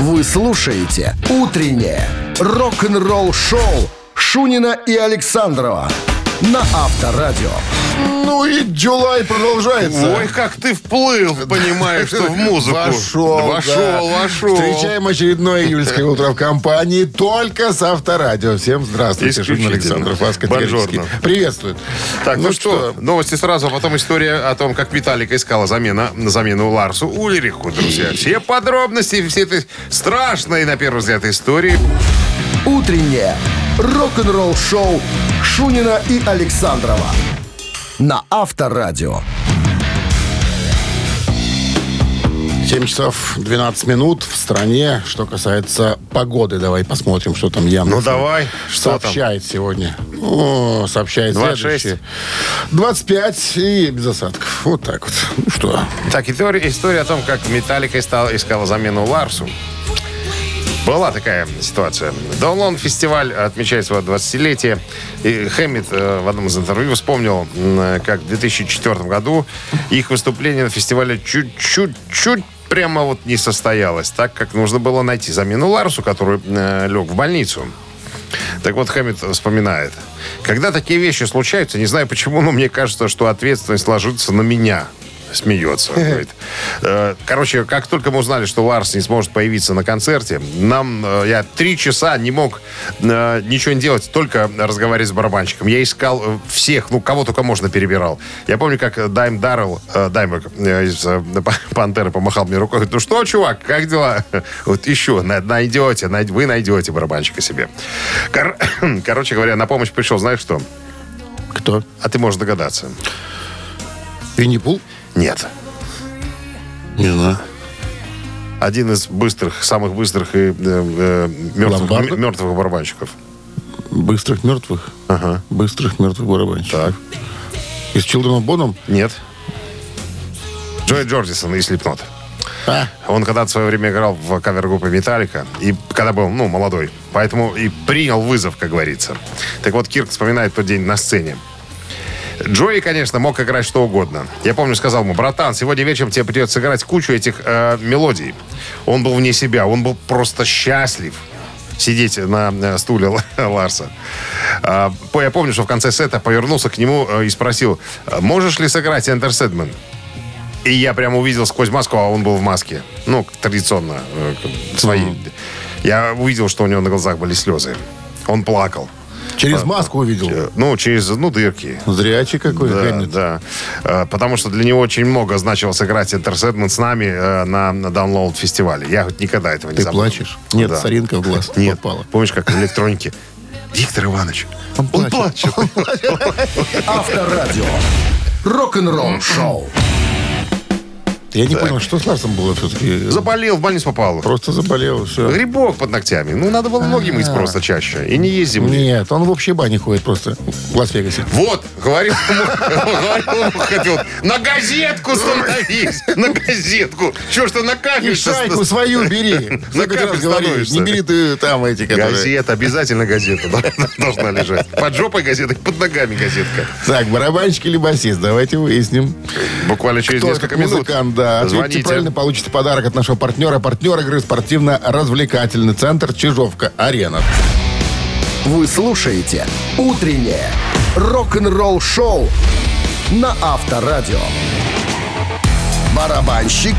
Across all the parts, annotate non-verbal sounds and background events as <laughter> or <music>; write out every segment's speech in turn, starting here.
Вы слушаете «Утреннее рок-н-ролл-шоу» Шунина и Александрова на Авторадио. Ну и Джулай продолжается. Ой, как ты вплыл, понимаешь, что в музыку. Вошел, Вошел, да. вошел. Встречаем очередное июльское утро в компании только с Авторадио. Всем здравствуйте, Исключительно. Александров, вас категорически приветствует. Так, ну, что, новости сразу, а потом история о том, как Металлика искала замена, замену Ларсу Ульриху, друзья. Все подробности, все этой страшной, на первый взгляд, истории. «Утреннее рок-н-ролл-шоу» Шунина и Александрова на Авторадио. 7 часов 12 минут в стране. Что касается погоды, давай посмотрим, что там Яндекс. Ну, давай, что там? сообщает сегодня. О, сообщает 26. следующее. 25 и без осадков. Вот так вот. Ну что, Так, история, история о том, как Металлика искала, искала замену Ларсу. Была такая ситуация. Даунлон фестиваль отмечает свое 20-летие. И Хэммит э, в одном из интервью вспомнил, как в 2004 году их выступление на фестивале чуть-чуть прямо вот не состоялось, так как нужно было найти замену Ларсу, который э, лег в больницу. Так вот, Хэммит вспоминает. Когда такие вещи случаются, не знаю почему, но мне кажется, что ответственность ложится на меня. Смеется. говорит. Э, Короче, как только мы узнали, что Ларс не сможет появиться на концерте, нам, э, я три часа не мог э, ничего не делать, только разговаривать с барабанщиком. Я искал всех, ну, кого только можно перебирал. Я помню, как Дайм Даррелл, Даймок э, из <laughs> Пантеры помахал мне рукой. Говорит, ну что, чувак, как дела? <laughs> Вот еще, на- найдете, най- вы найдете барабанщика себе. Кор- <coughs> Короче говоря, на помощь пришел, знаешь что? кто? А ты можешь догадаться. Винни-Пул? Нет. Не знаю. Один из быстрых, самых быстрых и э, э, мертвых, м- мертвых барабанщиков. Быстрых мертвых? Ага. Быстрых мертвых барабанщиков. Так. И с Children of Bodom? Нет. Джой Джордисон и Слепнот. А, Он когда-то в свое время играл в кавер-группе «Металлика», и когда был, ну, молодой. Поэтому и принял вызов, как говорится. Так вот, Кирк вспоминает тот день на сцене. Джои, конечно, мог играть что угодно. Я помню, сказал ему, братан, сегодня вечером тебе придется сыграть кучу этих э, мелодий. Он был вне себя, он был просто счастлив сидеть на э, стуле <laughs> Ларса. А, я помню, что в конце сета повернулся к нему э, и спросил, можешь ли сыграть Enter Sandman? И я прямо увидел сквозь маску, а он был в маске. Ну, традиционно, э, свои. Я увидел, что у него на глазах были слезы. Он плакал. Через маску увидел. Э, Ну, через, ну, дырки. Зрячий какой, Да, Хэммит. да. Э, Потому что для него очень много значило сыграть Интерсетмент с нами э, на, на Download фестивале. Я хоть никогда этого не Ты забуду. плачешь? Нет, Да. соринка в глаз Нет. попала. Помнишь, как в электронике? Виктор Иванович. Он плачет. Авторадио. Рок-н-ролл-шоу. Я не понял, что с Ларсом было все-таки. Заболел, в больницу попал. Просто заболел, все. Грибок под ногтями. Ну, надо было ноги мыть просто чаще. И не есть земли. Нет, он в общей бане ходит просто в Лас-Вегасе. Вот, говорил ему, <laughs> хотел, на газетку становись, на газетку. Че ты на И кафель шайку свою бери. <laughs> На кафель становишься. не бери ты там эти, которые... Газета, обязательно газета <laughs> должна лежать. Под жопой газета, под ногами газетка. Так, барабанщик или басист? Давайте выясним. Буквально через несколько минут. Да. Ответьте Звоните. правильно, получите подарок от нашего партнера. Партнер игры спортивно-развлекательный центр «Чижовка-Арена». Вы слушаете «Утреннее рок-н-ролл-шоу» на Авторадио. Барабанщик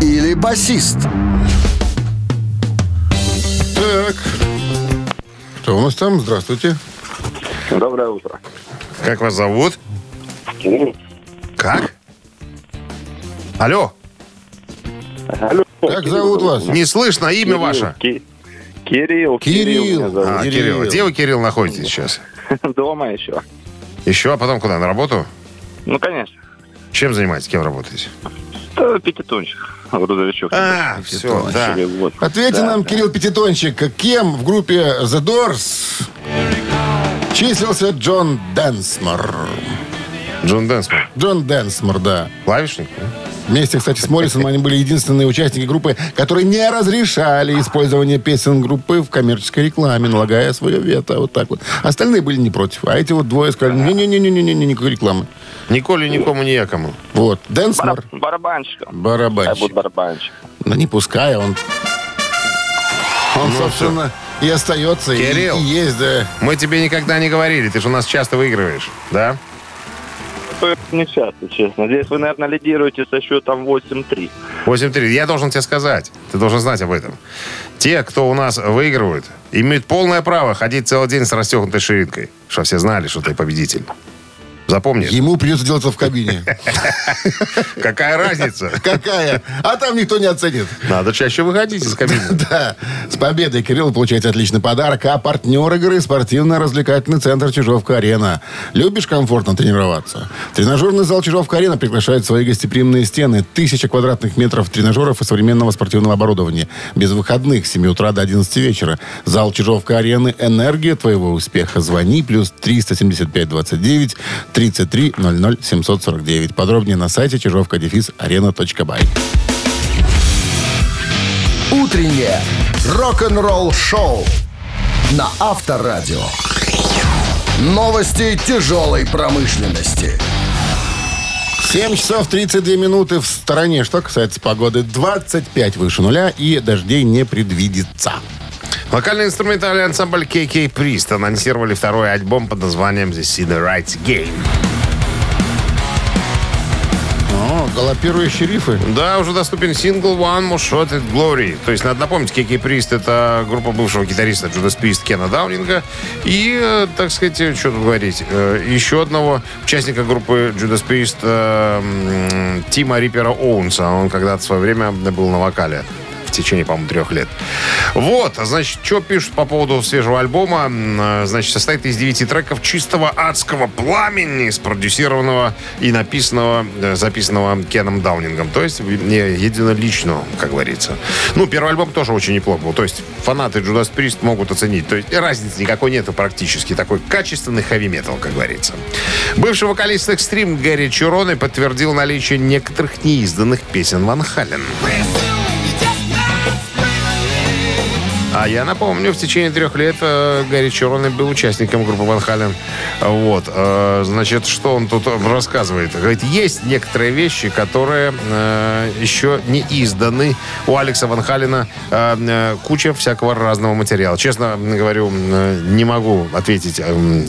или басист? Так. Что у нас там? Здравствуйте. Доброе утро. Как вас зовут? Как? Алло, Алло. Как зовут вас? не слышно имя ваше? Ки- Кирилл. Кирилл. А, Кирилл. Кирилл. Где вы, Кирилл, находитесь сейчас? <laughs> Дома еще. Еще, а потом куда? На работу? Ну, конечно. Чем занимаетесь? Кем работаете? Это пятитончик. Грузовичок. А, все, да. Ответьте Да, нам, да. Кирилл Пятитончик, кем в группе The Doors числился Джон Дэнсмор? Джон Дэнсмор. Джон Дэнсмор, да. Клавишник? Вместе, кстати, с Моррисоном они были единственные участники группы, которые не разрешали использование песен группы в коммерческой рекламе, налагая свое вето. Вот так вот. Остальные были не против. А эти вот двое сказали, не-не-не-не-не, никакой рекламы. Николи никому не якому. Вот. Дэнсмор, Бар- барабанщиком. Я барабанщик. буду барабанщик. Ну, не пускай, он Он, Ну, собственно, и остается, и- Кирилл. и есть, да. Мы тебе никогда не говорили, ты же у нас часто выигрываешь, да? Это Не часто, честно. Здесь вы, наверное, лидируете со счетом 8-3. 8-3. Я должен тебе сказать. Ты должен знать об этом. Те, кто у нас выигрывают, имеют полное право ходить целый день с расстегнутой ширинкой. Чтобы все знали, что ты победитель. Запомни. Ему придется делать это в кабине. <laughs> Какая разница? Какая? А там никто не оценит. Надо чаще выходить из кабины. <laughs> Да. С победой Кирилл получает отличный подарок. А партнер игры спортивно-развлекательный центр Чижовка-Арена. Любишь комфортно тренироваться? Тренажерный зал Чижовка-Арена приглашает свои гостеприимные стены. Тысяча квадратных метров тренажеров и современного спортивного оборудования. Без выходных с 7 утра до 11 вечера. Зал Чижовка-Арены. Энергия твоего успеха. Звони. Плюс 375 29 33 00 749. Подробнее на сайте чижовка-арена.бай. Утреннее рок-н-ролл-шоу на Авторадио. Новости тяжелой промышленности. 7 часов 32 минуты в стороне. Что касается погоды, 25 выше нуля и дождей не предвидится. Локальный инструментальный ансамбль KK Priest анонсировали второй альбом под названием The Sinner Rights Game. О, галопирующие рифы. Да, уже доступен сингл One More Shot at Glory. То есть, надо напомнить, KK Priest это группа бывшего гитариста Judas Priest Кена Даунинга и, э, так сказать, что тут говорить, э, еще одного участника группы Judas Priest э, м, Тима Риппера Оуэнса. Он когда-то в свое время был на вокале течение, по-моему, трех лет. Вот, значит, что пишут по поводу свежего альбома. Значит, состоит из девяти треков чистого адского пламени, спродюсированного и написанного, э, записанного Кеном Даунингом. То есть, не единолично, как говорится. Ну, первый альбом тоже очень неплох был. То есть, фанаты Judas Priest могут оценить. То есть, разницы никакой нету практически. Такой качественный хэви-метал, как говорится. Бывший вокалист Экстрим Гэри Чуроны подтвердил наличие некоторых неизданных песен Ван Хален. А я напомню, в течение трех лет э, Гарри Чороны был участником группы Ван Хален. Вот. э, значит, что он тут рассказывает? Говорит, есть некоторые вещи, которые э, еще не изданы. У Алекса Ван Халена э, э, куча всякого разного материала. Честно говорю, э, не могу ответить. э,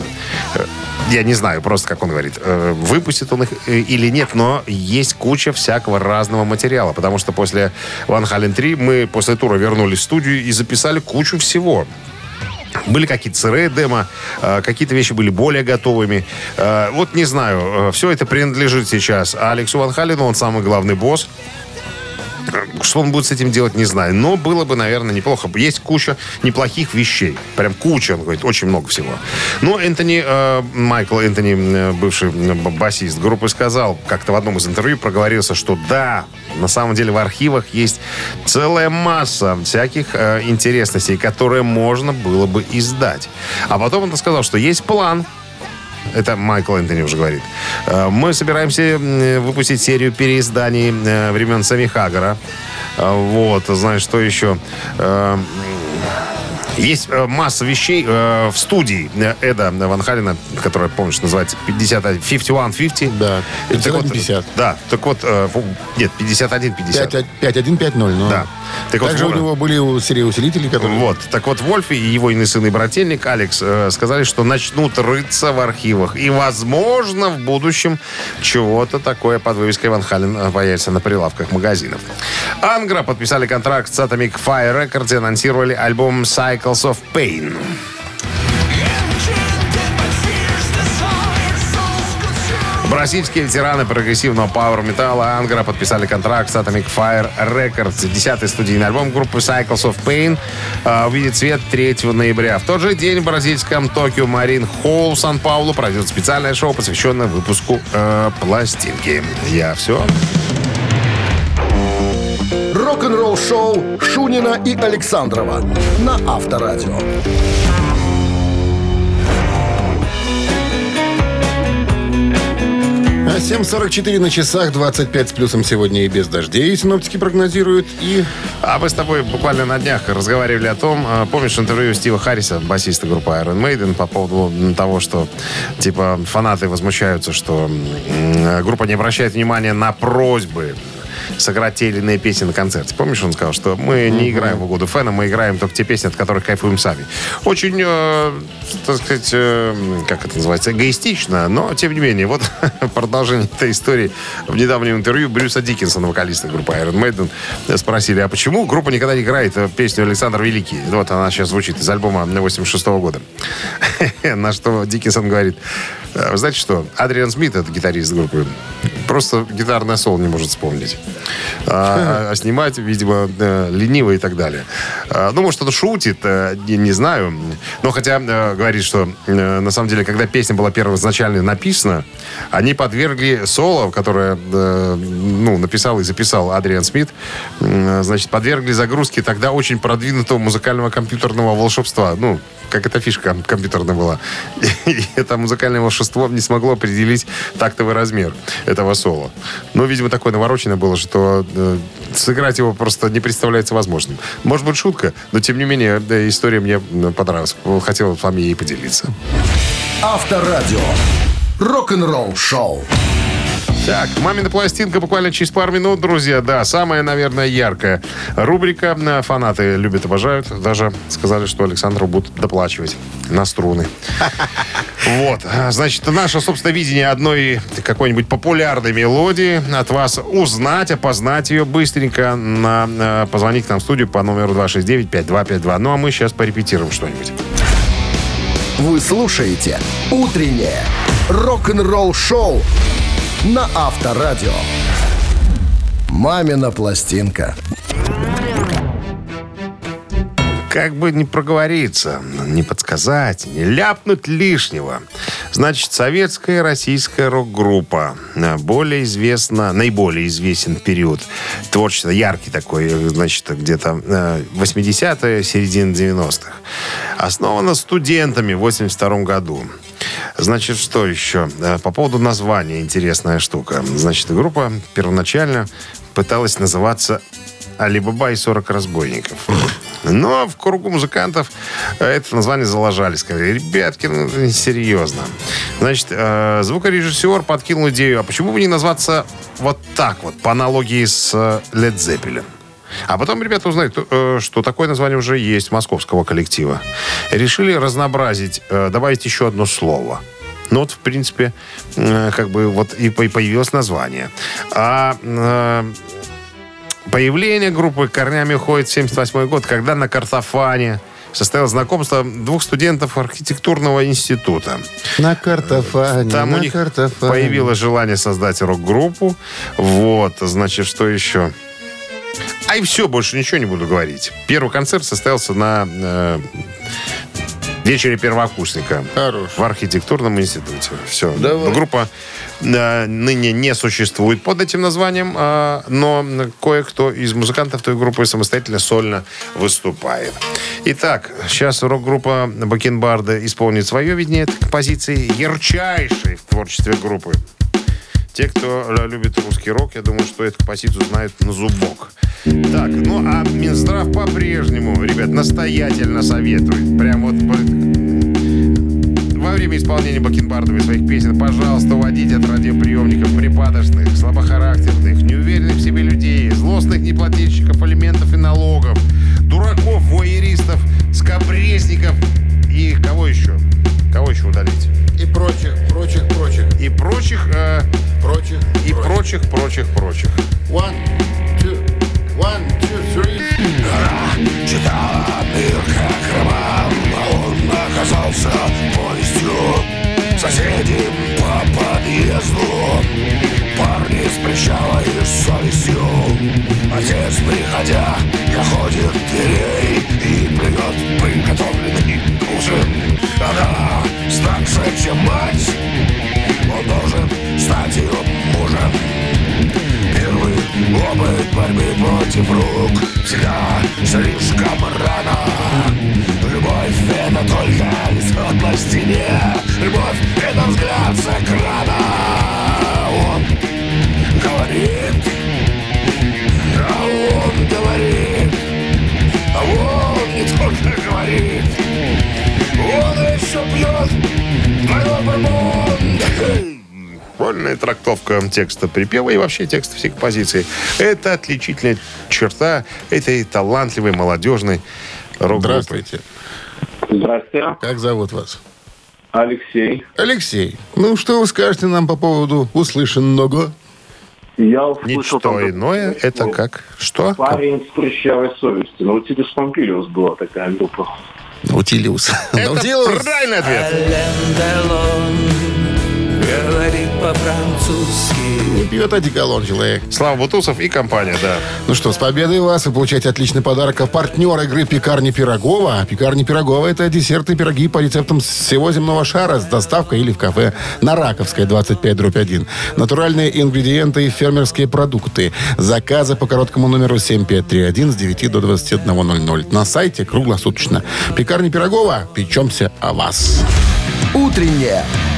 э, я не знаю просто, как он говорит, э, выпустит он их э, или нет, но есть куча всякого разного материала, потому что после Ван Хален 3 мы после тура вернулись в студию и записали кучу всего. Были какие-то сырые демо, э, какие-то вещи были более готовыми. Вот не знаю, все это принадлежит сейчас Алексу Ван Халену, он самый главный босс. Что он будет с этим делать, не знаю. Но было бы, наверное, неплохо. Есть куча неплохих вещей. Прям куча, он говорит, очень много всего. Но Энтони, э, Майкл Энтони, э, бывший э, басист группы, сказал, как-то в одном из интервью проговорился, что да, на самом деле в архивах есть целая масса всяких э, интересностей, которые можно было бы издать. А потом он сказал, что есть план это Майкл Энтони уже говорит. Э, Мы собираемся выпустить серию переизданий э, времен Сами Хагара. Э, Вот, знаешь, что еще? Есть масса вещей э, в студии Эда Ван Халена, которая, помнишь, называется 50, 5150. Да, Так вот, 51-50. Да, так вот, э, нет, 51-50. 5-1-5-0. ну. Да. Так вот, Также у Вольф- него были у- серии усилителей, которые... вот. Так вот, Вольф и его иный сын и брательник Алекс э, сказали, что начнут рыться в архивах. И, возможно, в будущем чего-то такое под вывеской Ван Хален появится на прилавках магазинов. Ангра подписали контракт с Atomic Fire Records и анонсировали альбом Cycles of Pain. Бразильские ветераны прогрессивного пауэр-металла Ангра подписали контракт с Atomic Fire Records. Десятый студийный альбом группы Cycles of Pain э, увидит свет 3 ноября. В тот же день в бразильском Токио Марин Холл Сан-Паулу пройдет специальное шоу, посвященное выпуску э, пластинки. Я все. Рок-н-ролл-шоу Шунина и Александрова на Авторадио. 7.44 на часах, 25 с плюсом сегодня и без дождей. Синоптики прогнозируют. И А мы с тобой буквально на днях разговаривали о том, э, помнишь интервью Стива Харриса, басиста группы Iron Maiden, по поводу того, что типа фанаты возмущаются, что м, группа не обращает внимания на просьбы сыграть те или иные песни на концерте. Помнишь, он сказал, что мы не играем в угоду фэна, мы играем только те песни, от которых кайфуем сами. Очень, э, так сказать, э, как это называется, эгоистично, но тем не менее, вот <laughs> продолжение этой истории. В недавнем интервью Брюса Диккенсона, вокалиста группы Iron Maiden, спросили, а почему группа никогда не играет песню Александр Великий? Вот она сейчас звучит из альбома 86 года. <laughs> На что Диккенсон говорит, «Э, вы знаете что, Адриан Смит, это гитарист группы, просто гитарное соло не может вспомнить. А, а снимать, видимо, э, лениво и так далее. А, ну, может, он шутит, э, не, не знаю. Но хотя э, говорит, что на самом деле, когда песня была первоначально написана, они подвергли соло, которое ну, написал и записал Адриан Смит, значит, подвергли загрузке тогда очень продвинутого музыкального компьютерного волшебства. Ну, как эта фишка компьютерная была. <laughs> И это музыкальное волшебство не смогло определить тактовый размер этого соло. Ну, видимо, такое навороченное было, что э, сыграть его просто не представляется возможным. Может быть, шутка, но, тем не менее, да, история мне м, понравилась. Хотел с вами ей поделиться. Авторадио. Рок-н-ролл шоу. Так, «Мамина пластинка» буквально через пару минут, друзья. Да, самая, наверное, яркая рубрика. Э, Фанаты любят, обожают. Даже сказали, что Александру будут доплачивать на струны. <laughs> Вот. А, Значит, наше собственное видение одной какой-нибудь популярной мелодии от вас узнать, опознать ее быстренько. На, э, позвонить к нам в студию по номеру 269-5252. Ну, а мы сейчас порепетируем что-нибудь. Вы слушаете «Утреннее рок-н-ролл-шоу» на Авторадио. «Мамина пластинка». Как бы не проговориться, не подсказать, не ляпнуть лишнего. Значит, советская российская рок-группа. э, Более известна, наиболее известен период творчества, яркий такой, значит, где-то э, 80-е, середина 90-х. Основана студентами в 82 году. Значит, что еще? Э, По поводу названия интересная штука. Значит, группа первоначально пыталась называться «Алибаба и 40 разбойников». Но в кругу музыкантов э, это название заложали. Сказали, ребятки, ну, серьезно. Значит, э, звукорежиссер подкинул идею, а почему бы не назваться вот так вот, по аналогии с Led Zeppelin? А потом ребята узнают, э, что такое название уже есть московского коллектива. Решили разнообразить, э, добавить еще одно слово. Ну вот, в принципе, э, как бы вот и по- и появилось название. А Появление группы корнями уходит в 78 год, когда на Картофане состоялось знакомство двух студентов архитектурного института. На картофане, Там на у них картофане. появилось желание создать рок-группу. Вот, значит, что еще? А и все, больше ничего не буду говорить. Первый концерт состоялся на э, вечере первокурсника. Хорош. В архитектурном институте. Все. Давай. Группа э, ныне не существует под этим названием, э, но кое-кто из музыкантов той группы самостоятельно сольно выступает. Итак, сейчас рок-группа Бакенбарда исполнит свое видение композиции, ярчайшей в творчестве группы. Те, кто э, любит русский рок, я думаю, что эту композицию знают на зубок. Так, ну а Минздрав по-прежнему, ребят, настоятельно советует. Прям вот во время исполнения Бакенбардовой своих песен, пожалуйста, уводите от радиоприемников припадочных, слабохарактерных, неуверенных в себе людей, злостных неплательщиков алиментов и налогов, дураков, воеристов, скобрезников и кого еще? Кого еще удалить? И прочих, прочих, прочих, И прочих, э, прочих. и прочих, прочих, прочих. One, two, one, two, three. Читала мир как роман, а он оказался повестью Соседи по подъезду Парни с причала и с совестью Отец, приходя, находит дверей И плюет приготовленный ужин. Она старше, чем мать. Он должен стать ее мужем. Первый опыт борьбы против рук Всегда слишком рано. Любовь это только лицо на стене Любовь это взгляд с экрана вольная трактовка текста припева и вообще текста всей композиции. Это отличительная черта этой талантливой молодежной рок-группы. Здравствуйте. Здравствуйте, Как зовут вас? Алексей. Алексей. Ну, что вы скажете нам по поводу услышанного? Я услышал Ничто там, иное, это как? Что? Парень с прыщавой совестью. Наутилус Помпилиус была такая группа. Наутилиус. <laughs> Это Наутилус. правильный ответ. Говорит по-французски. Не пьет одеколон человек. Слава Бутусов и компания, да. Ну что, с победой вас! Вы получаете отличный подарок. А партнер игры «Пекарни Пирогова». «Пекарни Пирогова» — это десерты и пироги по рецептам всего земного шара с доставкой или в кафе на Раковской, 25 дробь 1. Натуральные ингредиенты и фермерские продукты. Заказы по короткому номеру 7531 с 9 до 21.00. На сайте круглосуточно. «Пекарни Пирогова». Печемся о вас. Утреннее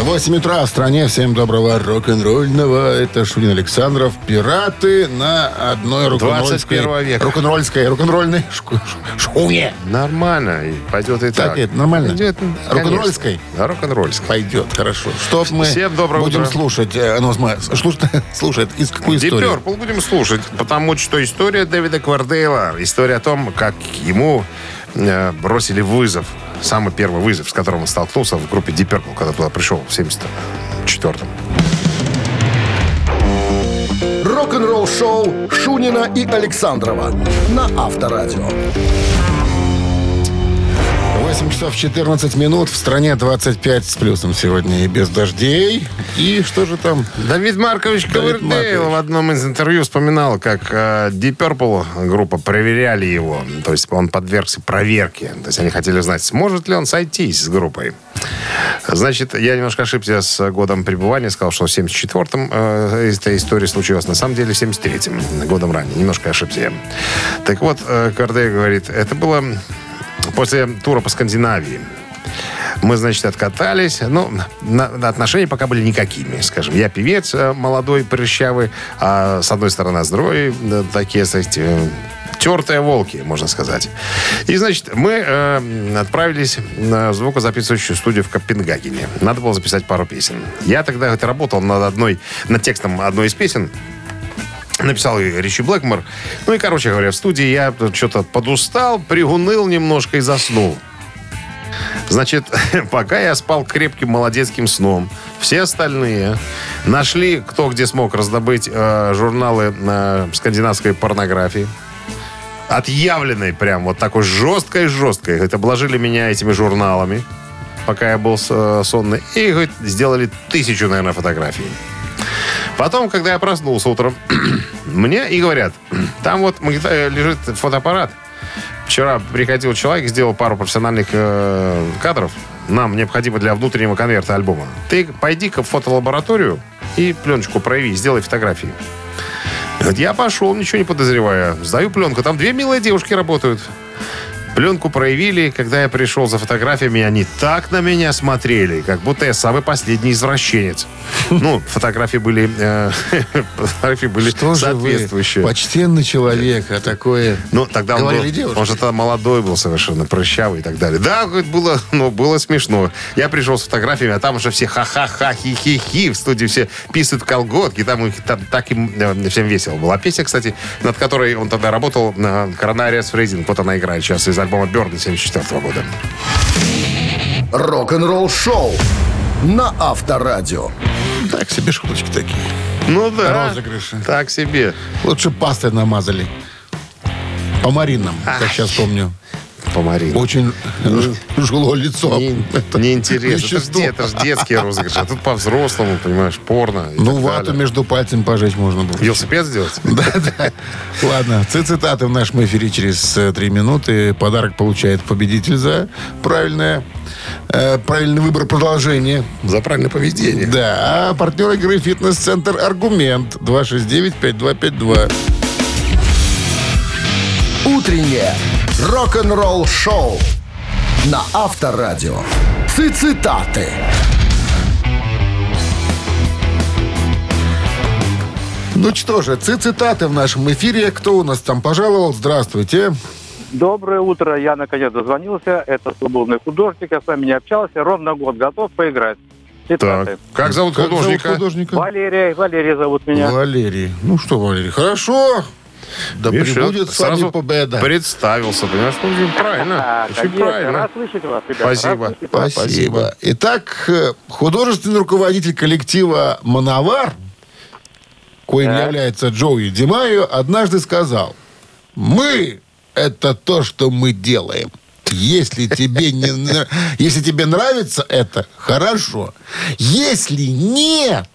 8 утра в стране. Всем доброго рок-н-ролльного. Это Шунин Александров. Пираты на одной рок-н-ролльской... 21 века. Рок-н-ролльской, рок-н-ролльной шку- шхуне. Нормально. Пойдет и так. Так, это нормально? Идет, Рок-н-ролльской? Да, рок-н-ролльской. Пойдет, хорошо. Что мы Всем доброго будем утра. слушать? Э, ну, слушать, <laughs> слушает из какой Deep истории? Purple будем слушать, потому что история Дэвида Квардейла, история о том, как ему бросили вызов, самый первый вызов, с которым он столкнулся в группе Deep Purple, когда туда пришел в 74-м. Рок-н-ролл-шоу Шунина и Александрова на Авторадио. 8 часов 14 минут. В стране 25 с плюсом сегодня и без дождей. И что же там? Давид Маркович Маркович. в одном из интервью вспоминал, как э, Deep Purple группа проверяли его. То есть он подвергся проверке. То есть они хотели знать, сможет ли он сойтись с группой. Значит, я немножко ошибся с годом пребывания. Сказал, что в 74-м э, эта история случилась. На самом деле в 73-м, годом ранее. Немножко ошибся я. Так вот, э, Ковердейл говорит, это было после тура по Скандинавии. Мы, значит, откатались. Ну, на- отношения пока были никакими, скажем. Я певец э, молодой, прыщавый, а с одной стороны, а с другой такие, знаете, э, тертые волки, можно сказать. И, значит, мы э, отправились на звукозаписывающую студию в Копенгагене. Надо было записать пару песен. Я тогда говорит, работал над одной, над текстом одной из песен. Написал Ричи Блэкмор. Ну и, короче говоря, в студии я что-то подустал, пригуныл немножко и заснул. Значит, <laughs> пока я спал крепким молодецким сном, все остальные нашли, кто где смог раздобыть э, журналы э, скандинавской порнографии. Отъявленной прям, вот такой жесткой-жесткой. Это обложили меня этими журналами, пока я был э, сонный. И говорит, сделали тысячу, наверное, фотографий. Потом, когда я проснулся утром, <clears throat> мне и говорят, <clears throat> там вот э, лежит фотоаппарат. Вчера приходил человек, сделал пару профессиональных э, кадров. Нам необходимо для внутреннего конверта альбома. Ты пойди-ка в фотолабораторию и пленочку прояви, сделай фотографии. Я пошел, ничего не подозревая. Сдаю пленку. Там две милые девушки работают. Пленку проявили, когда я пришел за фотографиями, они так на меня смотрели, как будто я самый последний извращенец. Ну, фотографии были, э, <laughs> фотографии были Что же вы, соответствующие. почтенный человек, а такое... Ну, тогда он, был, девушки. он же тогда молодой был совершенно, прыщавый и так далее. Да, было, ну, было смешно. Я пришел с фотографиями, а там уже все ха-ха-ха, хи-хи-хи, в студии все писают колготки, там, их там так им э, всем весело было. А песня, кстати, над которой он тогда работал, на Coronaria Фрейзинг, вот она играет сейчас из альбома Берн 74 года. Рок-н-ролл-шоу на Авторадио. Так себе шуточки такие. Ну да, Розыгрыши. так себе. Лучше пастой намазали. По маринам, как сейчас помню. Помари. Очень ж- жило лицо. Не- Это Неинтересно. Это ж, вещество. де- это ж детские розыгрыши. А тут по-взрослому, понимаешь, порно. Ну, вату далее. между пальцем пожечь можно было. Велосипед сделать? <laughs> Да, да. Ладно, ци- цитаты в нашем эфире через э, три минуты. Подарок получает победитель за правильное, э, правильный выбор продолжения. За правильное поведение. Да, а партнер игры «Фитнес-центр Аргумент» 269-5252. Утреннее рок-н-ролл-шоу на Авторадио. Цитаты. Ну что же, ци- цитаты в нашем эфире. Кто у нас там пожаловал? Здравствуйте. Доброе утро, я наконец дозвонился. Это свободный художник, я с вами не общался. Ровно год готов поиграть. Цитаты. Так. Как зовут Как зовут художника? художника? Валерия, Валерия зовут меня. Валерий. Ну что, Валерий, хорошо. Да Видишь, прибудет с вами победа. Представился, понимаешь? Ну, правильно. А, Очень конечно, правильно. рад слышать вас, ребята. Спасибо. рад слышать вас. Спасибо. Итак, э, художественный руководитель коллектива «Мановар», коим Так. является Джоуи Димайо, однажды сказал, «Мы – это то, что мы делаем. Если тебе, не, <laughs> если тебе нравится это, хорошо. Если нет...»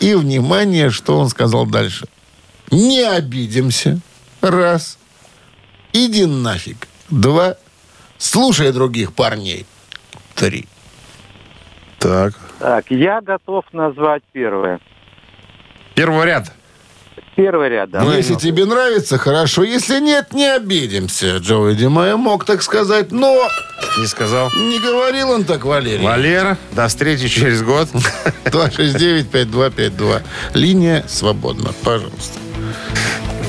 И, внимание, что он сказал дальше. «Не обидимся. Раз. Иди нафиг. Два. Слушай других парней. Три. Так. Так, я готов назвать первое. Первый ряд. Первый ряд, да. Ну, если тебе нравится, хорошо. Если нет, не обидимся. Джоуи Димайо мог так сказать, но Не сказал. не говорил он так, Валерий. Валера, до встречи через год. <laughs> 269-5252. Линия свободна. Пожалуйста.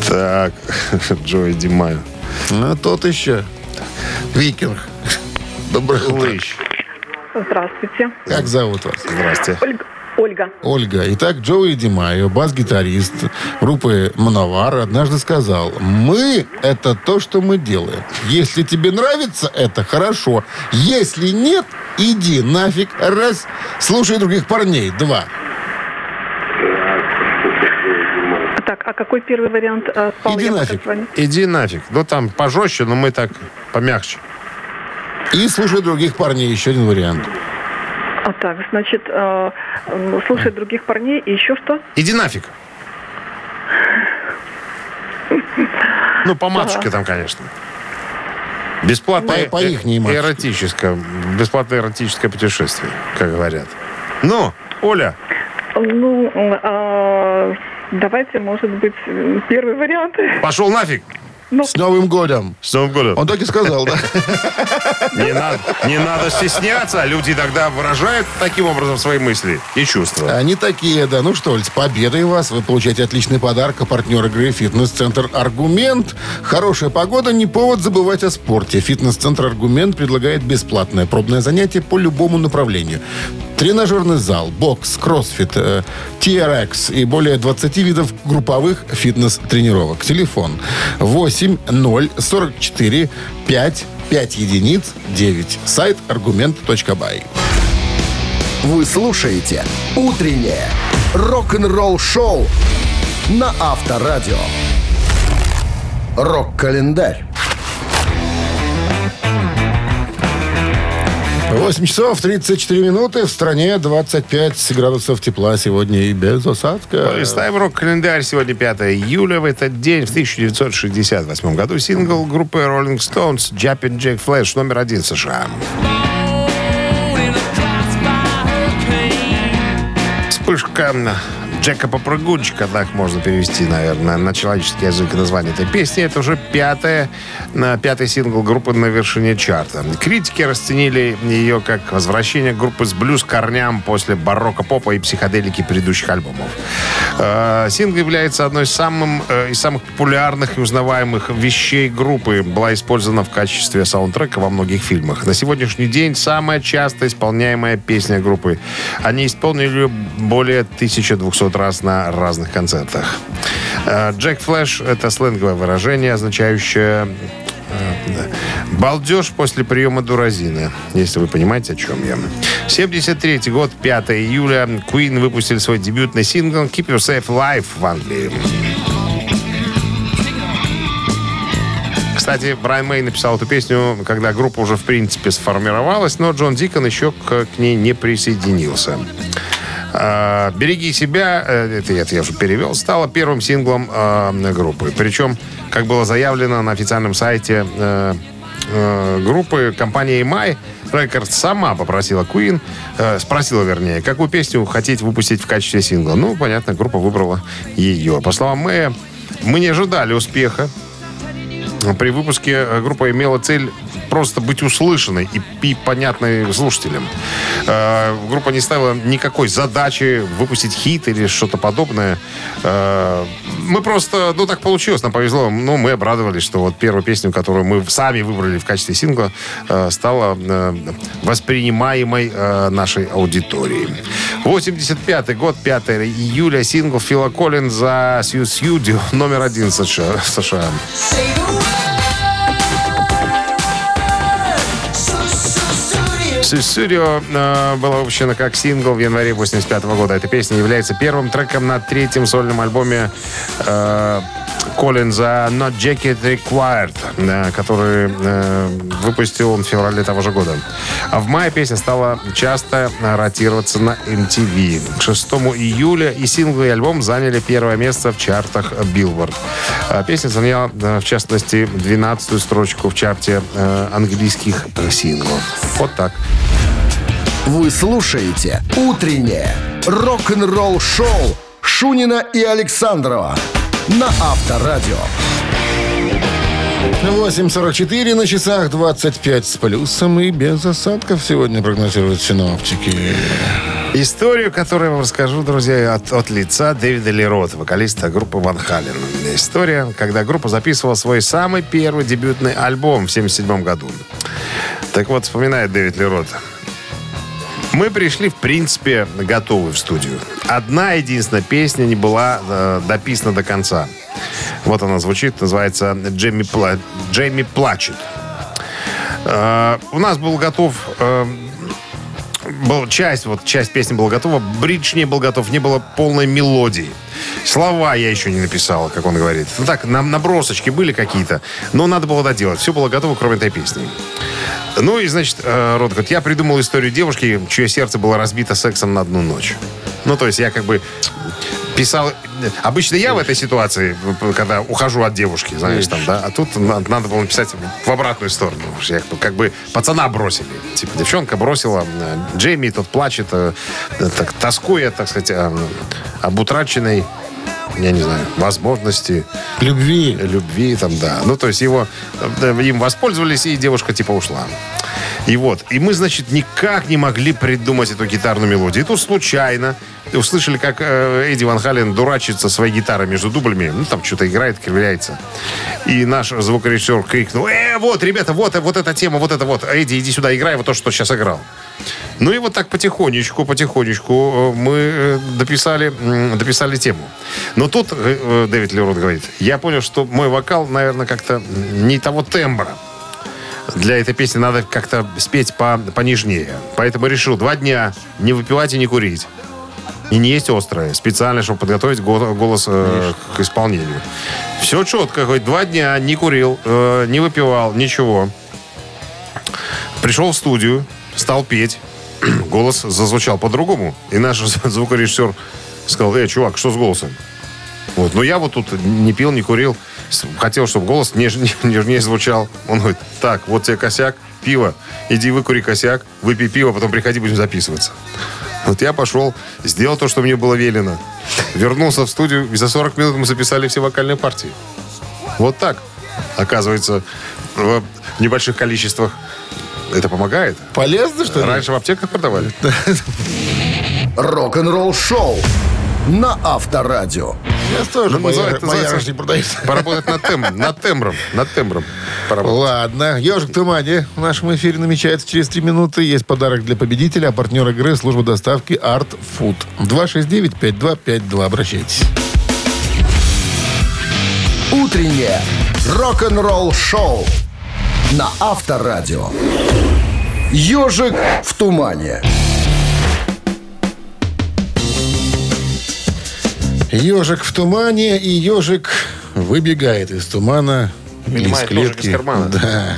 Так, <laughs> Джои Димаю. Ну, тот еще. Викинг. Доброе утро. Здравствуйте. Как зовут вас? Здрасте. Ольга. Ольга. Ольга. Итак, Джоуи Димайо, бас-гитарист группы «Мановар», однажды сказал, «Мы — это то, что мы делаем. Если тебе нравится это, хорошо. Если нет, иди нафиг. Раз. Слушай других парней. Два. Так, а какой первый вариант э, спал? Иди Я пока нафиг. Иди нафиг. Ну, там пожестче, но мы так помягче. И слушай других парней. Еще один вариант. А так, значит, э, э, слушать других парней и еще что? Иди нафиг. Ну, по матушке там, конечно. Бесплатное По- по э- эротическое, бесплатное эротическое путешествие, как говорят. Ну, Оля, Ну, э, а, давайте, может быть, первый вариант. пошел нафиг. С Новым годом. С Новым годом. Он так и сказал, да? Не надо, не надо стесняться. Люди тогда выражают таким образом свои мысли и чувства. Они такие, да. Ну что, с победой вас. Вы получаете отличный подарок. А партнер игры «Фитнес-центр Аргумент». Хорошая погода, не повод забывать о спорте. «Фитнес-центр Аргумент» предлагает бесплатное пробное занятие по любому направлению. Тренажерный зал, бокс, кроссфит, э, TRX и более 20 видов групповых фитнес-тренировок. Телефон 8 0 44 5 5 единиц 9. Сайт аргумент.бай. Вы слушаете «Утреннее рок-н-ролл-шоу» на Авторадио. Рок-календарь. 8 часов 34 минуты. В стране 25 градусов тепла сегодня и без осадка. Листаем рок-календарь. Сегодня 5 июля. В этот день, в 1968 году, сингл группы Rolling Stones «Jumpin' Jack Flash» номер один США. Вспышка Джека Попрыгунчика, так можно перевести, наверное, на человеческий язык название этой песни. Это уже пятая, на пятый сингл группы на вершине чарта. Критики расценили ее как возвращение группы с блюз-корням после барокко попа и психоделики предыдущих альбомов. Э, Сингл является одной из, самым, э, из самых популярных и узнаваемых вещей группы. Была использована в качестве саундтрека во многих фильмах. На сегодняшний день самая часто исполняемая песня группы. Они исполнили ее более 1200 раз на разных концертах. Э, Джек Флэш — это сленговое выражение, означающее э, Балдеж после приема дуразины, если вы понимаете, о чем я. 73 год, 5 июля, Queen выпустили свой дебютный сингл «Keep Yourself Alive» в Англии. Кстати, Брайан Мэй написал эту песню, когда группа уже, в принципе, сформировалась, но Джон Дикон еще к, к ней не присоединился. А, «Береги себя», э, это, это я уже перевел, стала первым синглом э, группы. Причем, как было заявлено на официальном сайте э, э, группы, компания EMI Records сама попросила Queen, э, спросила, вернее, какую песню хотите выпустить в качестве сингла. Ну, понятно, группа выбрала ее. По словам Мэя, мы не ожидали успеха. При выпуске группа имела цель просто быть услышанной и, и понятной слушателям. Э, группа не ставила никакой задачи выпустить хит или что-то подобное. Э, мы просто, ну так получилось, нам повезло. Ну, мы обрадовались, что вот первую песню, которую мы сами выбрали в качестве сингла, э, стала э, воспринимаемой э, нашей аудиторией. 85 год, 5 июля, сингл Фила Коллинза «Сью Сьюдио» номер один США. США. Studio э, была выпущена как сингл в январе 85 года. Эта песня является первым треком на третьем сольном альбоме э, Коллинза Not Jacket Required, э, который э, выпустил он в феврале того же года. А в мае песня стала часто ротироваться на MTV. К 6 июля и сингл, и альбом заняли первое место в чартах Billboard. А Песня заняла, э, в частности, 12-ю строчку в чарте английских синглов. Вот так. Вы слушаете «Утреннее рок-н-ролл-шоу» Шунина и Александрова на Авторадио. 8.44 на часах, 25 с плюсом и без осадков сегодня прогнозируют синоптики. Историю, которую я вам расскажу, друзья, от, от лица Дэвида Лерот, вокалиста группы Ван Хален. История, когда группа записывала свой самый первый дебютный альбом в 1977 году. Так вот, вспоминает Дэвид Лерот. Мы пришли, в принципе, готовы в студию. Одна единственная песня не была э, дописана до конца. Вот она звучит, называется «Джейми, Пла... Джейми плачет». Э, у нас был готов э, был часть, вот часть песни была готова, бридж не был готов, не было полной мелодии. Слова я еще не написал, как он говорит. Ну так, на, набросочки были какие-то, но надо было доделать. Все было готово, кроме этой песни. Ну и, значит, э, Рот говорит, я придумал историю девушки, чье сердце было разбито сексом на одну ночь. Ну, то есть я как бы писал... Обычно я в этой ситуации, когда ухожу от девушки, знаешь, там, да, а тут на- надо было написать в обратную сторону. Я как бы- пацана бросили. Типа девчонка бросила э, Джейми, тот плачет, э, так, тоскуя, так сказать, об утраченной, я не знаю, возможности Любви. любви, там, да. Ну, то есть его, э, им воспользовались, и девушка типа ушла. И вот, и мы, значит, никак не могли придумать эту гитарную мелодию. И тут случайно услышали, как э, Эдди Ван Хален дурачится своей гитарой между дублями. Ну, там что-то играет, кривляется. И наш звукорежиссер крикнул, э, вот, ребята, вот, вот эта тема, вот это вот. Эдди, иди сюда, играй вот то, что сейчас играл. Ну и вот так потихонечку, потихонечку э, мы э, дописали, дописали тему. Но тут э, э, Дэвид Лерот говорит, я понял, что мой вокал, наверное, как-то не того тембра. Для этой песни надо как-то спеть по, понежнее. Поэтому решил два дня не выпивать и не курить. И не есть острое. Специально, чтобы подготовить го- голос э, к исполнению. Все четко. Хоть два дня не курил, э, не выпивал, ничего. Пришел в студию, стал петь. <clears throat> Голос зазвучал по-другому. И наш звукорежиссер сказал, эй, чувак, что с голосом? Вот. Но я вот тут не пил, не курил. Хотел, чтобы голос неж- нежнее звучал. Он говорит, так, вот тебе косяк, пиво. Иди выкури косяк, выпей пиво, потом приходи, будем записываться. Вот я пошел, сделал то, что мне было велено. Вернулся в студию, и за 40 минут мы записали все вокальные партии. Вот так. Оказывается, в небольших количествах это помогает. Полезно, что ли? Раньше в аптеках продавали. <laughs> Рок-н-ролл-шоу на Авторадио. Я тоже Ну, бояр- называется- боярышник продается. Поработать над, тем, над тембром. Над тембром. Поработать. Ладно. Ежик в тумане в нашем эфире намечается через 3 минуты. Есть подарок для победителя, а партнер игры служба доставки Art Food. 269-5252. Обращайтесь. Утреннее рок-н-ролл-шоу на Авторадио. Ежик в тумане. Ежик в тумане, и ежик выбегает из тумана. или Вынимает ножик из кармана. Да.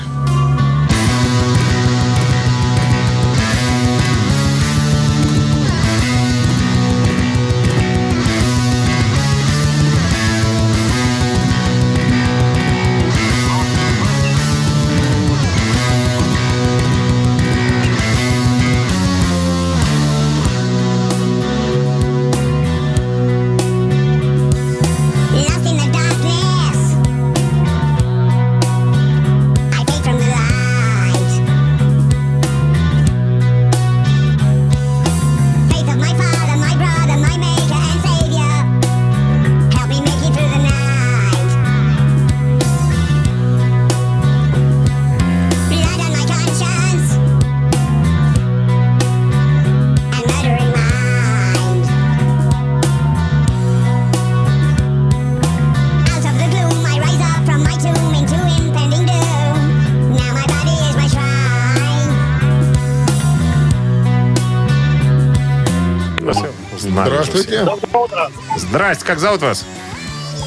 Здравствуйте. все. Здрасте, как зовут вас?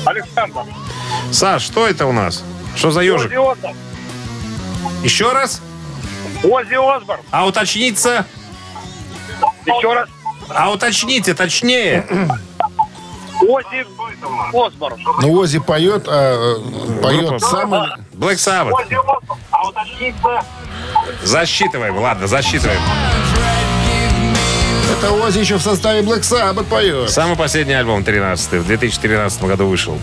Александр. Саш, что это у нас? Что за ежик? Осборн. Еще раз? Оззи Осборн. А уточниться? Еще раз. А уточните, точнее. Оззи Осборн. Ну, Ози поет, а э, поет Группа. сам... или- Black Sabbath. Оззи Осборн. А уточниться... Засчитываем, ладно, засчитываем. Это Ози еще в составе Black Sabbath поет. Самый последний альбом 13 в 2013 году вышел.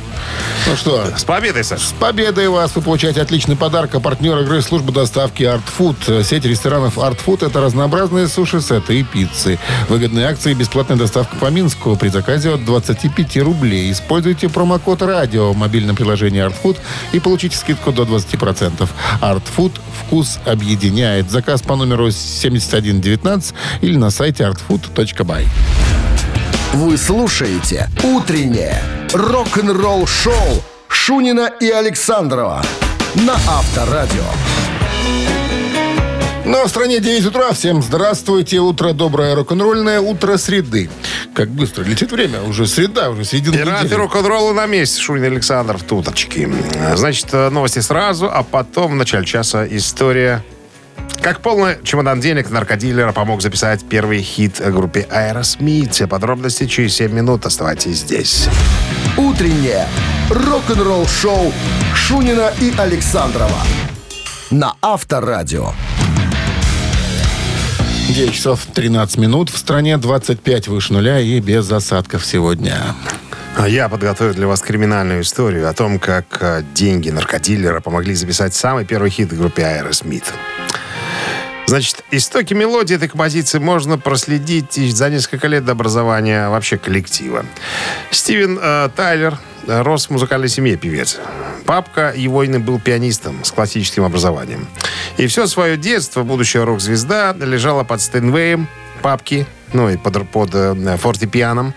Ну что, С победой, Саш. С победой вас! Вы получаете отличный подарок. А партнер игры служба доставки Art Food. Сеть ресторанов Art Food – это разнообразные суши-сеты и пиццы. Выгодные акции и бесплатная доставка по Минску при заказе от 25 рублей. Используйте промокод «Радио» в мобильном приложении Art Food и получите скидку до 20%. Art Food – вкус объединяет. Заказ по номеру 7119 или на сайте artfood.by. Вы слушаете «Утреннее рок-н-ролл-шоу» Шунина и Александрова на Авторадио. Но в стране 9 утра. Всем здравствуйте. Утро доброе, рок-н-ролльное. Утро среды. Как быстро летит время. Уже среда, уже середина Пираты недели. рок-н-ролла на месте. Шурин Александр в туточке. Значит, новости сразу, а потом в начале часа история. Как полный чемодан денег наркодилера помог записать первый хит группе Aerosmith. Все подробности через 7 минут. Оставайтесь здесь. Утреннее рок-н-ролл-шоу Шунина и Александрова на Авторадио. 9 часов 13 минут. В стране 25 выше нуля и без осадков сегодня. А Я подготовил для вас криминальную историю о том, как э, деньги наркодилера помогли записать самый первый хит группе Aerosmith. Значит, истоки мелодии этой композиции можно проследить за несколько лет до образования вообще коллектива. Стивен э, Тайлер э, рос в музыкальной семье певец. Папка его иным был пианистом с классическим образованием. И все свое детство будущая рок-звезда лежала под Стэнвеем папки, ну и под, под э, фортепианом,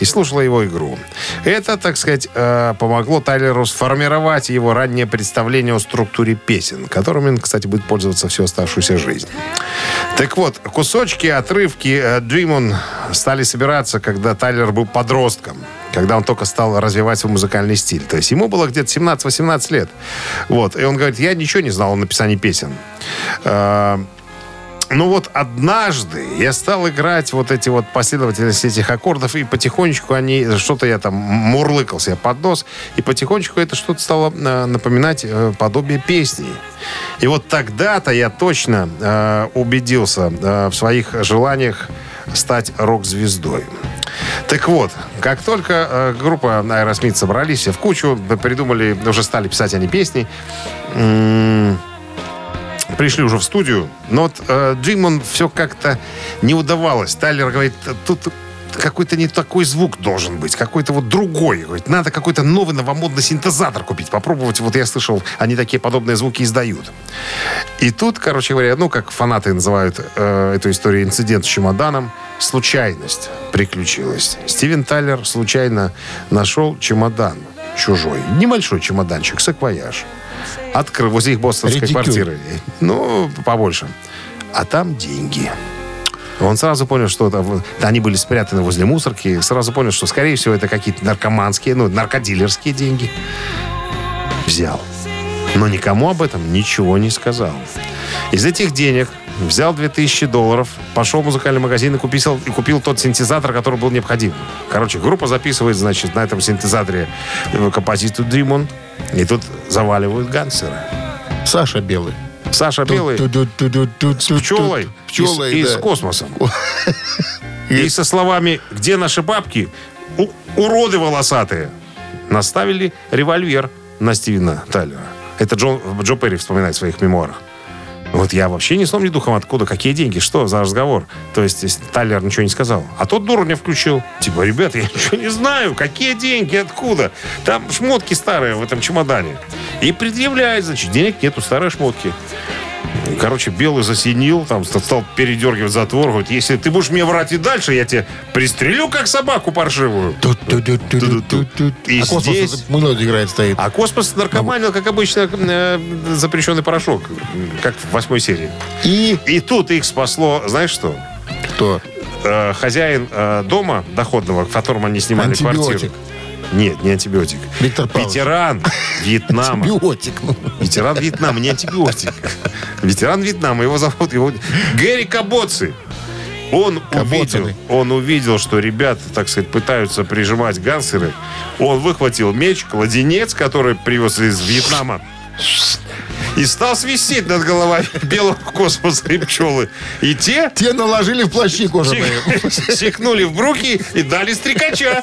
и слушала его игру. Это, так сказать, э, помогло Тайлеру сформировать его раннее представление о структуре песен, которыми он, кстати, будет пользоваться всю оставшуюся жизнь. Так вот, кусочки, отрывки э, Dream On стали собираться, когда Тайлер был подростком, когда он только стал развивать свой музыкальный стиль. То есть ему было где-то 17-18 лет. Вот. И он говорит, я ничего не знал о написании песен. Э, ну вот однажды я стал играть вот эти вот последовательности этих аккордов, и потихонечку они, что-то я там мурлыкал себе под нос, и потихонечку это что-то стало э, напоминать э, подобие песни. И вот тогда-то я точно э, убедился э, в своих желаниях стать рок-звездой. Так вот, как только э, группа Aerosmith собрались все в кучу, придумали, уже стали писать они песни, м- пришли уже в студию, но вот э, Джимон все как-то не удавалось. Тайлер говорит, тут какой-то не такой звук должен быть, какой-то вот другой. Говорит, надо какой-то новый новомодный синтезатор купить, попробовать. Вот я слышал, они такие подобные звуки издают. И тут, короче говоря, ну, как фанаты называют э, эту историю инцидент с чемоданом, случайность приключилась. Стивен Тайлер случайно нашел чемодан чужой. Небольшой чемоданчик, саквояж. Открыл возле их бостонской Редикюль. квартиры. Ну, побольше. А там деньги. Он сразу понял, что там, да, они были спрятаны возле мусорки. Сразу понял, что, скорее всего, это какие-то наркоманские, ну, наркодилерские деньги. Взял. Но никому об этом ничего не сказал. Из этих денег взял 2000 долларов, пошел в музыкальный магазин и купил, и купил тот синтезатор, который был необходим. Короче, группа записывает, значит, на этом синтезаторе э, композицию Dream On, и тут заваливают гангстеры. Саша Белый. Саша Белый с пчелой, Пчелой, и, с- космосом. И со словами «Где наши бабки?» Уроды волосатые. Наставили револьвер на Стивена Тайлера. Это Джо, Джо Перри вспоминает в своих мемуарах. Вот я вообще ни сном, духом откуда, какие деньги, что за разговор. То есть если Тайлер ничего не сказал. А тот дурня включил. Типа, ребята, я <laughs> ничего не знаю, какие деньги, откуда. Там шмотки старые в этом чемодане. И предъявляет, значит, денег нету, старые шмотки. Короче, Белый засинил, там ст- стал передергивать затвор. Говорит, если ты будешь мне врать и дальше, я тебя пристрелю, как собаку паршивую. И А здесь- мелодия играет, стоит. А космос наркоманил, как обычно, э, запрещенный порошок, как в восьмой серии. И И тут их спасло, знаешь что? кто? э, хозяин э, дома доходного, в котором они снимали Антибиотик. квартиру. Нет, не антибиотик. Виктор Павлович. Ветеран Вьетнама. Биотик. ну. Ветеран Вьетнама, не антибиотик. Ветеран Вьетнама, его зовут его Гэри Кабоци. Он увидел, он увидел, что ребята, так сказать, пытаются прижимать гангстеры. Он выхватил меч, кладенец, который привез из Вьетнама, и стал свистеть над головой <laughs> белого космоса и пчелы. И те Те наложили в плащи кожаные. <laughs> сикнули в бруки и дали стрекача.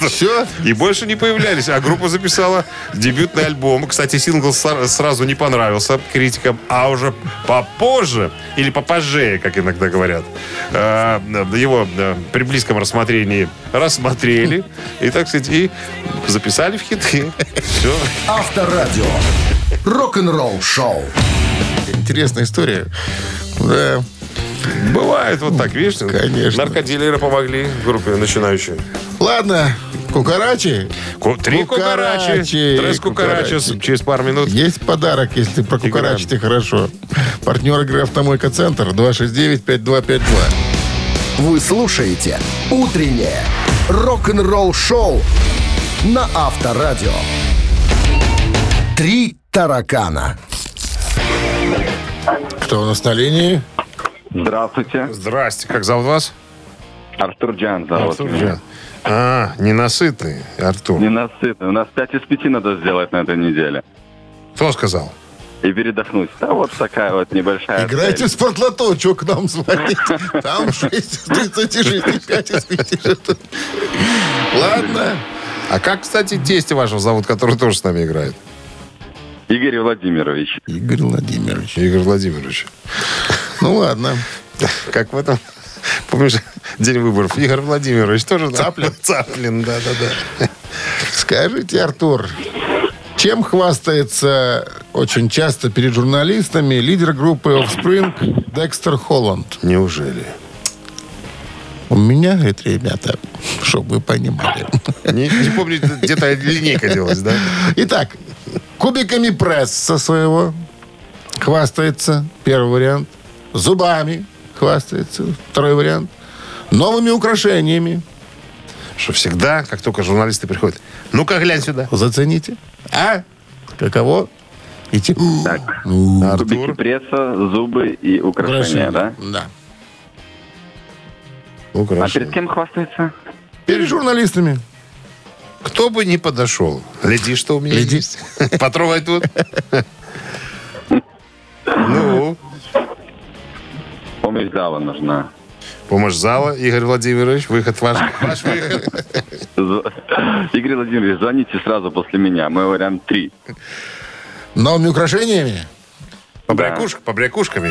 Все. И больше не появлялись. А группа записала дебютный альбом. Кстати, сингл сра- сразу не понравился критикам. А уже попозже, или попозже, как иногда говорят, э, его э, при близком рассмотрении рассмотрели. И, так сказать, и записали в хиты. Все. Авторадио. Рок-н-ролл шоу. Интересная история. Да. Бывает вот так, видишь? Конечно. Наркодилеры помогли группе начинающей. Ладно, кукарачи. Ку- Три Кукарачи, кукарачи. Трес кукарачи. кукарачи. Через пару минут. Есть подарок, если про кукарачи ты хорошо. Партнер игры «Автомойка Центр» 269-5252. Вы слушаете «Утреннее рок-н-ролл шоу» на Авторадио. Три таракана. Кто у нас на линии? Здравствуйте. Здрасте. Как зовут вас? Артур Джан зовут Артур меня. Джан. А, ненасытный Артур. Ненасытный. У нас 5 из 5 надо сделать на этой неделе. Кто сказал? И передохнуть. Да вот такая вот небольшая Играйте в цель. спортлото, что к нам звонить? Там 6 из 36, 5 из 5. Ладно. А как, кстати, тестя вашего зовут, который тоже с нами играет? Игорь Владимирович. Игорь Владимирович. Игорь Владимирович. Ну ладно. Как в этом... Помнишь, день выборов? Игорь Владимирович тоже Цаплин? <laughs> Цаплин, да-да-да. Скажите, Артур, чем хвастается очень часто перед журналистами лидер группы Offspring Декстер Холланд? Неужели? У меня, говорит, ребята, чтобы вы понимали. Не, не помню, где-то линейка <laughs> делалась, да? Итак, кубиками пресса своего хвастается, первый вариант. Зубами хвастается, второй вариант. Новыми украшениями. Что всегда, как только журналисты приходят, ну-ка глянь сюда. Зацените. А? Каково? Идти. Так. Ну, Кубики Артур. пресса, зубы и украшения, да? Да. А Украшения. перед кем хвастается? Перед журналистами. Кто бы не подошел, гляди, что у меня Гляди. есть. <laughs> Потрогай тут. Ну, Помощь зала нужна. помощь зала, Игорь Владимирович, выход ваш. Ваш выход. Игорь Владимирович, звоните сразу после меня. Мой вариант 3. Новыми украшениями? Побрякушка, побрякушками.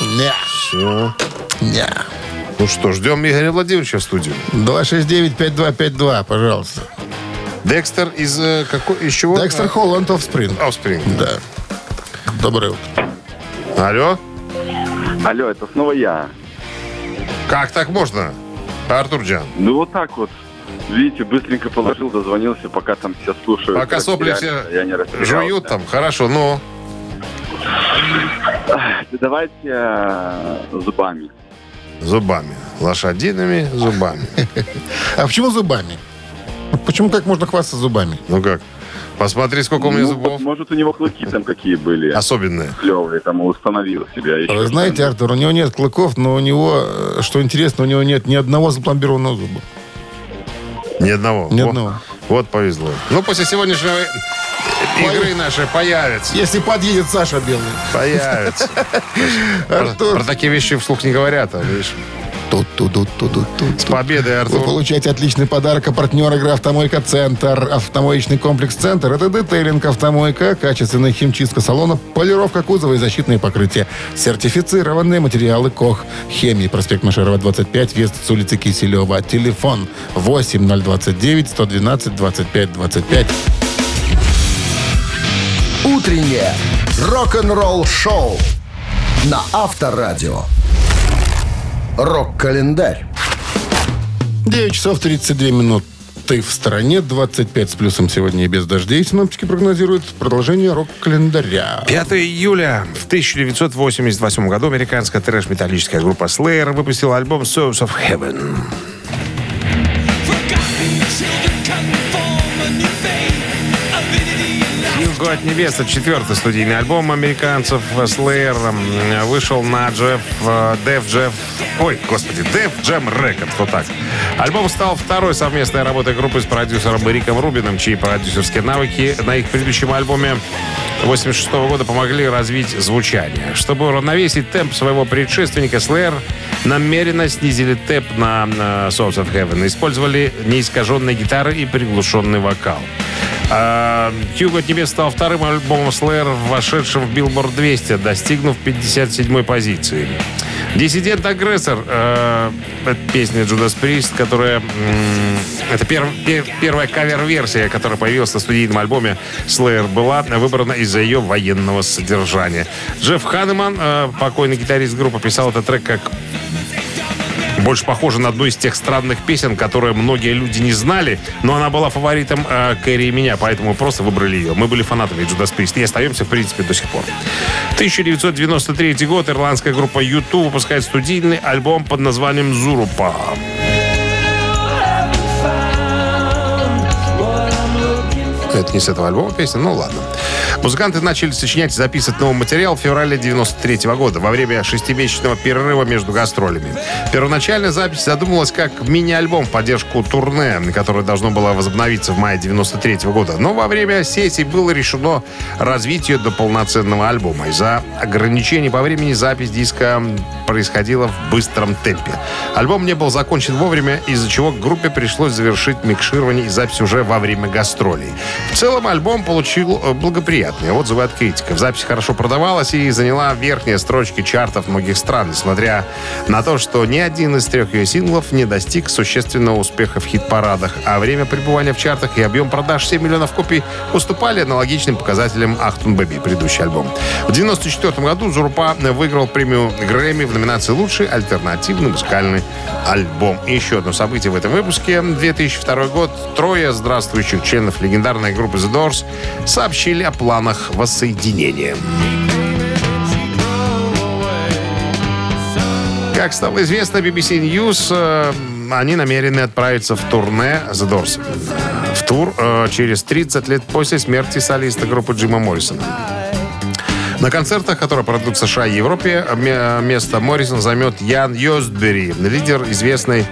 Не. Все. Не. Ну что, ждем Игоря Владимировича в студию. 269-5252, пожалуйста. Декстер из э, какой? Из чего? Декстер Холланд Offspring. Offspring. Да. Доброе утро. Алло? Алло, это снова я. Как так можно? Артур Джан. Ну вот так вот. Видите, быстренько положил, дозвонился, пока там все слушают. Пока сопли все я не жуют там. Хорошо, ну. Давайте э, зубами. Зубами. Лошадиными зубами. А почему зубами? Почему как можно хвастаться зубами? Ну как? Посмотри, сколько у меня Ну, зубов. Может, у него клыки там какие были. Особенные. Клевые, там установил себя еще. Вы знаете, Артур, у него нет клыков, но у него, э, что интересно, у него нет ни одного запломбированного зуба. Ни одного. Ни Во- одного. Вот повезло. Ну, после сегодняшней игры нашей появится. Если подъедет Саша Белый. Появится. Про такие вещи вслух не говорят, а видишь. Тут тут тут тут тут С победой, Вы Артур. получаете отличный подарок от партнера игры «Автомойка Центр». Автомоечный комплекс «Центр» — это детейлинг «Автомойка», качественная химчистка салонов, полировка кузова и защитные покрытия. Сертифицированные материалы КОХ. Хемии. Проспект Машерова, 25, въезд с улицы Киселева. Телефон 8029 112 25 25. Утреннее рок-н-ролл шоу на Авторадио. Рок-календарь. 9 часов 32 минут. в стране. 25 с плюсом сегодня и без дождей. Синоптики прогнозируют продолжение рок-календаря. 5 июля в 1988 году американская трэш-металлическая группа Slayer выпустила альбом Souls of Heaven. Hugo от небес. Это четвертый студийный альбом американцев Slayer. Вышел на э, Def Jeff... Ой, господи, Def Jam Records. Вот так. Альбом стал второй совместной работой группы с продюсером Риком Рубином, чьи продюсерские навыки на их предыдущем альбоме 86 года помогли развить звучание. Чтобы уравновесить темп своего предшественника, Slayer намеренно снизили темп на Souls of Heaven. Использовали неискаженные гитары и приглушенный вокал. А, Hugo от небес стал вторым альбомом Slayer, вошедшим в Billboard 200, достигнув 57-й позиции. «Диссидент-агрессор» э, песня Judas Priest, которая... это пер- пер- первая кавер-версия, которая появилась на студийном альбоме Slayer, была выбрана из-за ее военного содержания. Джефф Ханеман, э, покойный гитарист группы, писал этот трек как больше похожа на одну из тех странных песен, которые многие люди не знали, но она была фаворитом э, Кэрри и меня, поэтому мы просто выбрали ее. Мы были фанатами Judas Priest и остаемся, в принципе, до сих пор. 1993 год ирландская группа YouTube выпускает студийный альбом под названием «Зурупа». Это не с этого альбома песня, ну ладно. Музыканты начали сочинять и записывать новый материал в феврале 93 года, во время шестимесячного перерыва между гастролями. Первоначально запись задумывалась как мини-альбом в поддержку турне, которое должно было возобновиться в мае 93 года. Но во время сессий было решено развить ее до полноценного альбома. Из-за ограничений по времени запись диска происходила в быстром темпе. Альбом не был закончен вовремя, из-за чего группе пришлось завершить микширование и запись уже во время гастролей. В целом альбом получил э, благоприятные отзывы от критиков. Запись хорошо продавалась и заняла верхние строчки чартов многих стран, несмотря на то, что ни один из трех ее синглов не достиг существенного успеха в хит-парадах, а время пребывания в чартах и объем продаж 7 миллионов копий уступали аналогичным показателям «Ахтун Бэби», предыдущий альбом. В 1994 году Зурупа выиграл премию Грэмми в номинации «Лучший альтернативный музыкальный альбом». И еще одно событие в этом выпуске. 2002 год. Трое здравствующих членов легендарной группы The Doors сообщили о планах воссоединения. Как стало известно BBC News, э, они намерены отправиться в турне The Doors. В тур э, через 30 лет после смерти солиста группы Джима Моррисона. На концертах, которые пройдут в США и Европе, ме- место Моррисон займет Ян Йостбери, лидер известной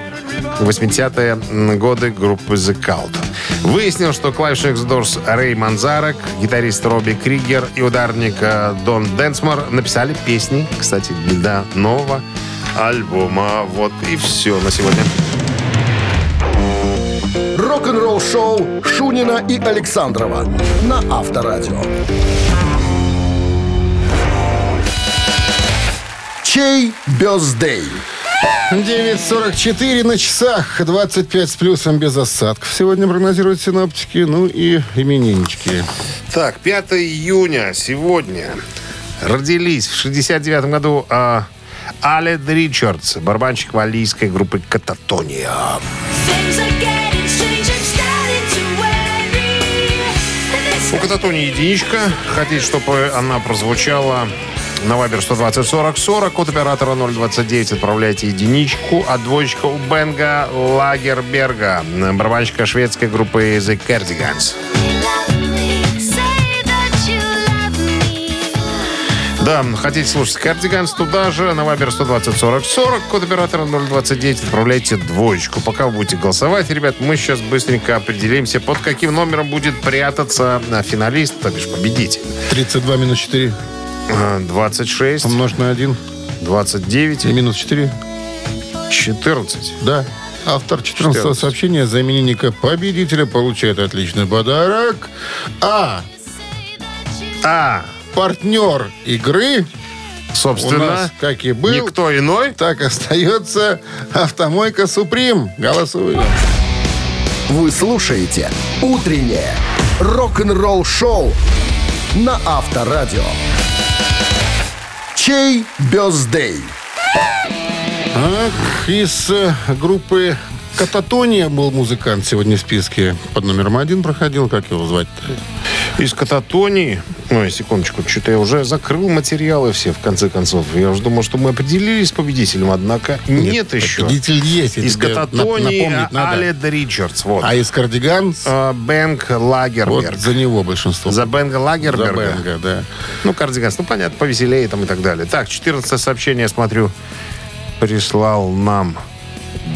80-е годы группы The Cult. Выяснил, что клавишник Doors Рэй Манзарек, гитарист Робби Кригер и ударник э, Дон Денсмор написали песни, кстати, для нового альбома. Вот и все на сегодня. Рок-н-ролл шоу Шунина и Александрова на Авторадио. Чей бездей? 9.44 на часах, 25 с плюсом без осадков. Сегодня прогнозируют синоптики, ну и имениннички. Так, 5 июня сегодня родились в 69 году а, Алед Ричардс, барабанщик валийской группы «Кататония». У «Кататонии» единичка. Хотите, чтобы она прозвучала на Вайбер 120 40 40. Код оператора 029. Отправляйте единичку. А двоечка у Бенга Лагерберга, барабанщика шведской группы The Cardigans. Да, хотите слушать Кардиганс туда же, на Вайбер 120 40 40, код оператора 029, отправляйте двоечку. Пока вы будете голосовать, ребят, мы сейчас быстренько определимся, под каким номером будет прятаться а, финалист, то бишь победитель. 32 минус 4 А, 26, умножить на 1 29, и минус 4. 14. Да. Автор 14 14. сообщения за именинника победителя получает отличный подарок. А. А, Партнер игры у собственно, нас, как и был, никто иной. так остается автомойка Суприм. Голосуем. Вы слушаете «Утреннее рок-н-ролл-шоу» на Авторадио. Чей бездей? Из э, группы Кататония был музыкант сегодня в списке. Под номером один проходил. Как его звать-то? Из кататонии... Ой, секундочку, что-то я уже закрыл материалы все, в конце концов. Я уже думал, что мы определились с победителем, однако нет, еще. Победитель есть. Из кататонии. Алед Ричардс. Вот. А из кардиган А, Бенг вот Лагерберг. за него большинство. За Бенга За Лагерберга. Бенга, да. Ну, кардиганс, ну, понятно, повеселее там и так далее. Так, 14 сообщение, смотрю, прислал нам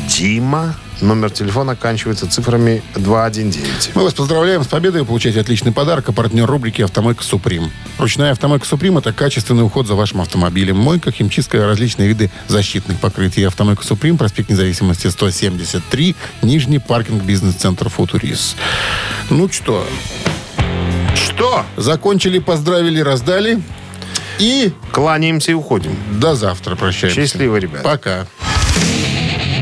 Дима. Номер телефона оканчивается цифрами 219. Мы вас поздравляем с победой. Вы получаете отличный подарок. А партнер рубрики «Автомойка Суприм». Ручная «Автомойка Суприм» — это качественный уход за вашим автомобилем. Мойка, химчистка, различные виды защитных покрытий. «Автомойка Суприм», проспект Независимости, 173, Нижний паркинг, бизнес-центр «Футурис». Ну что, Что? закончили, поздравили, раздали. И Кланяемся и уходим. до завтра прощаемся. Счастливо, ребят. Пока.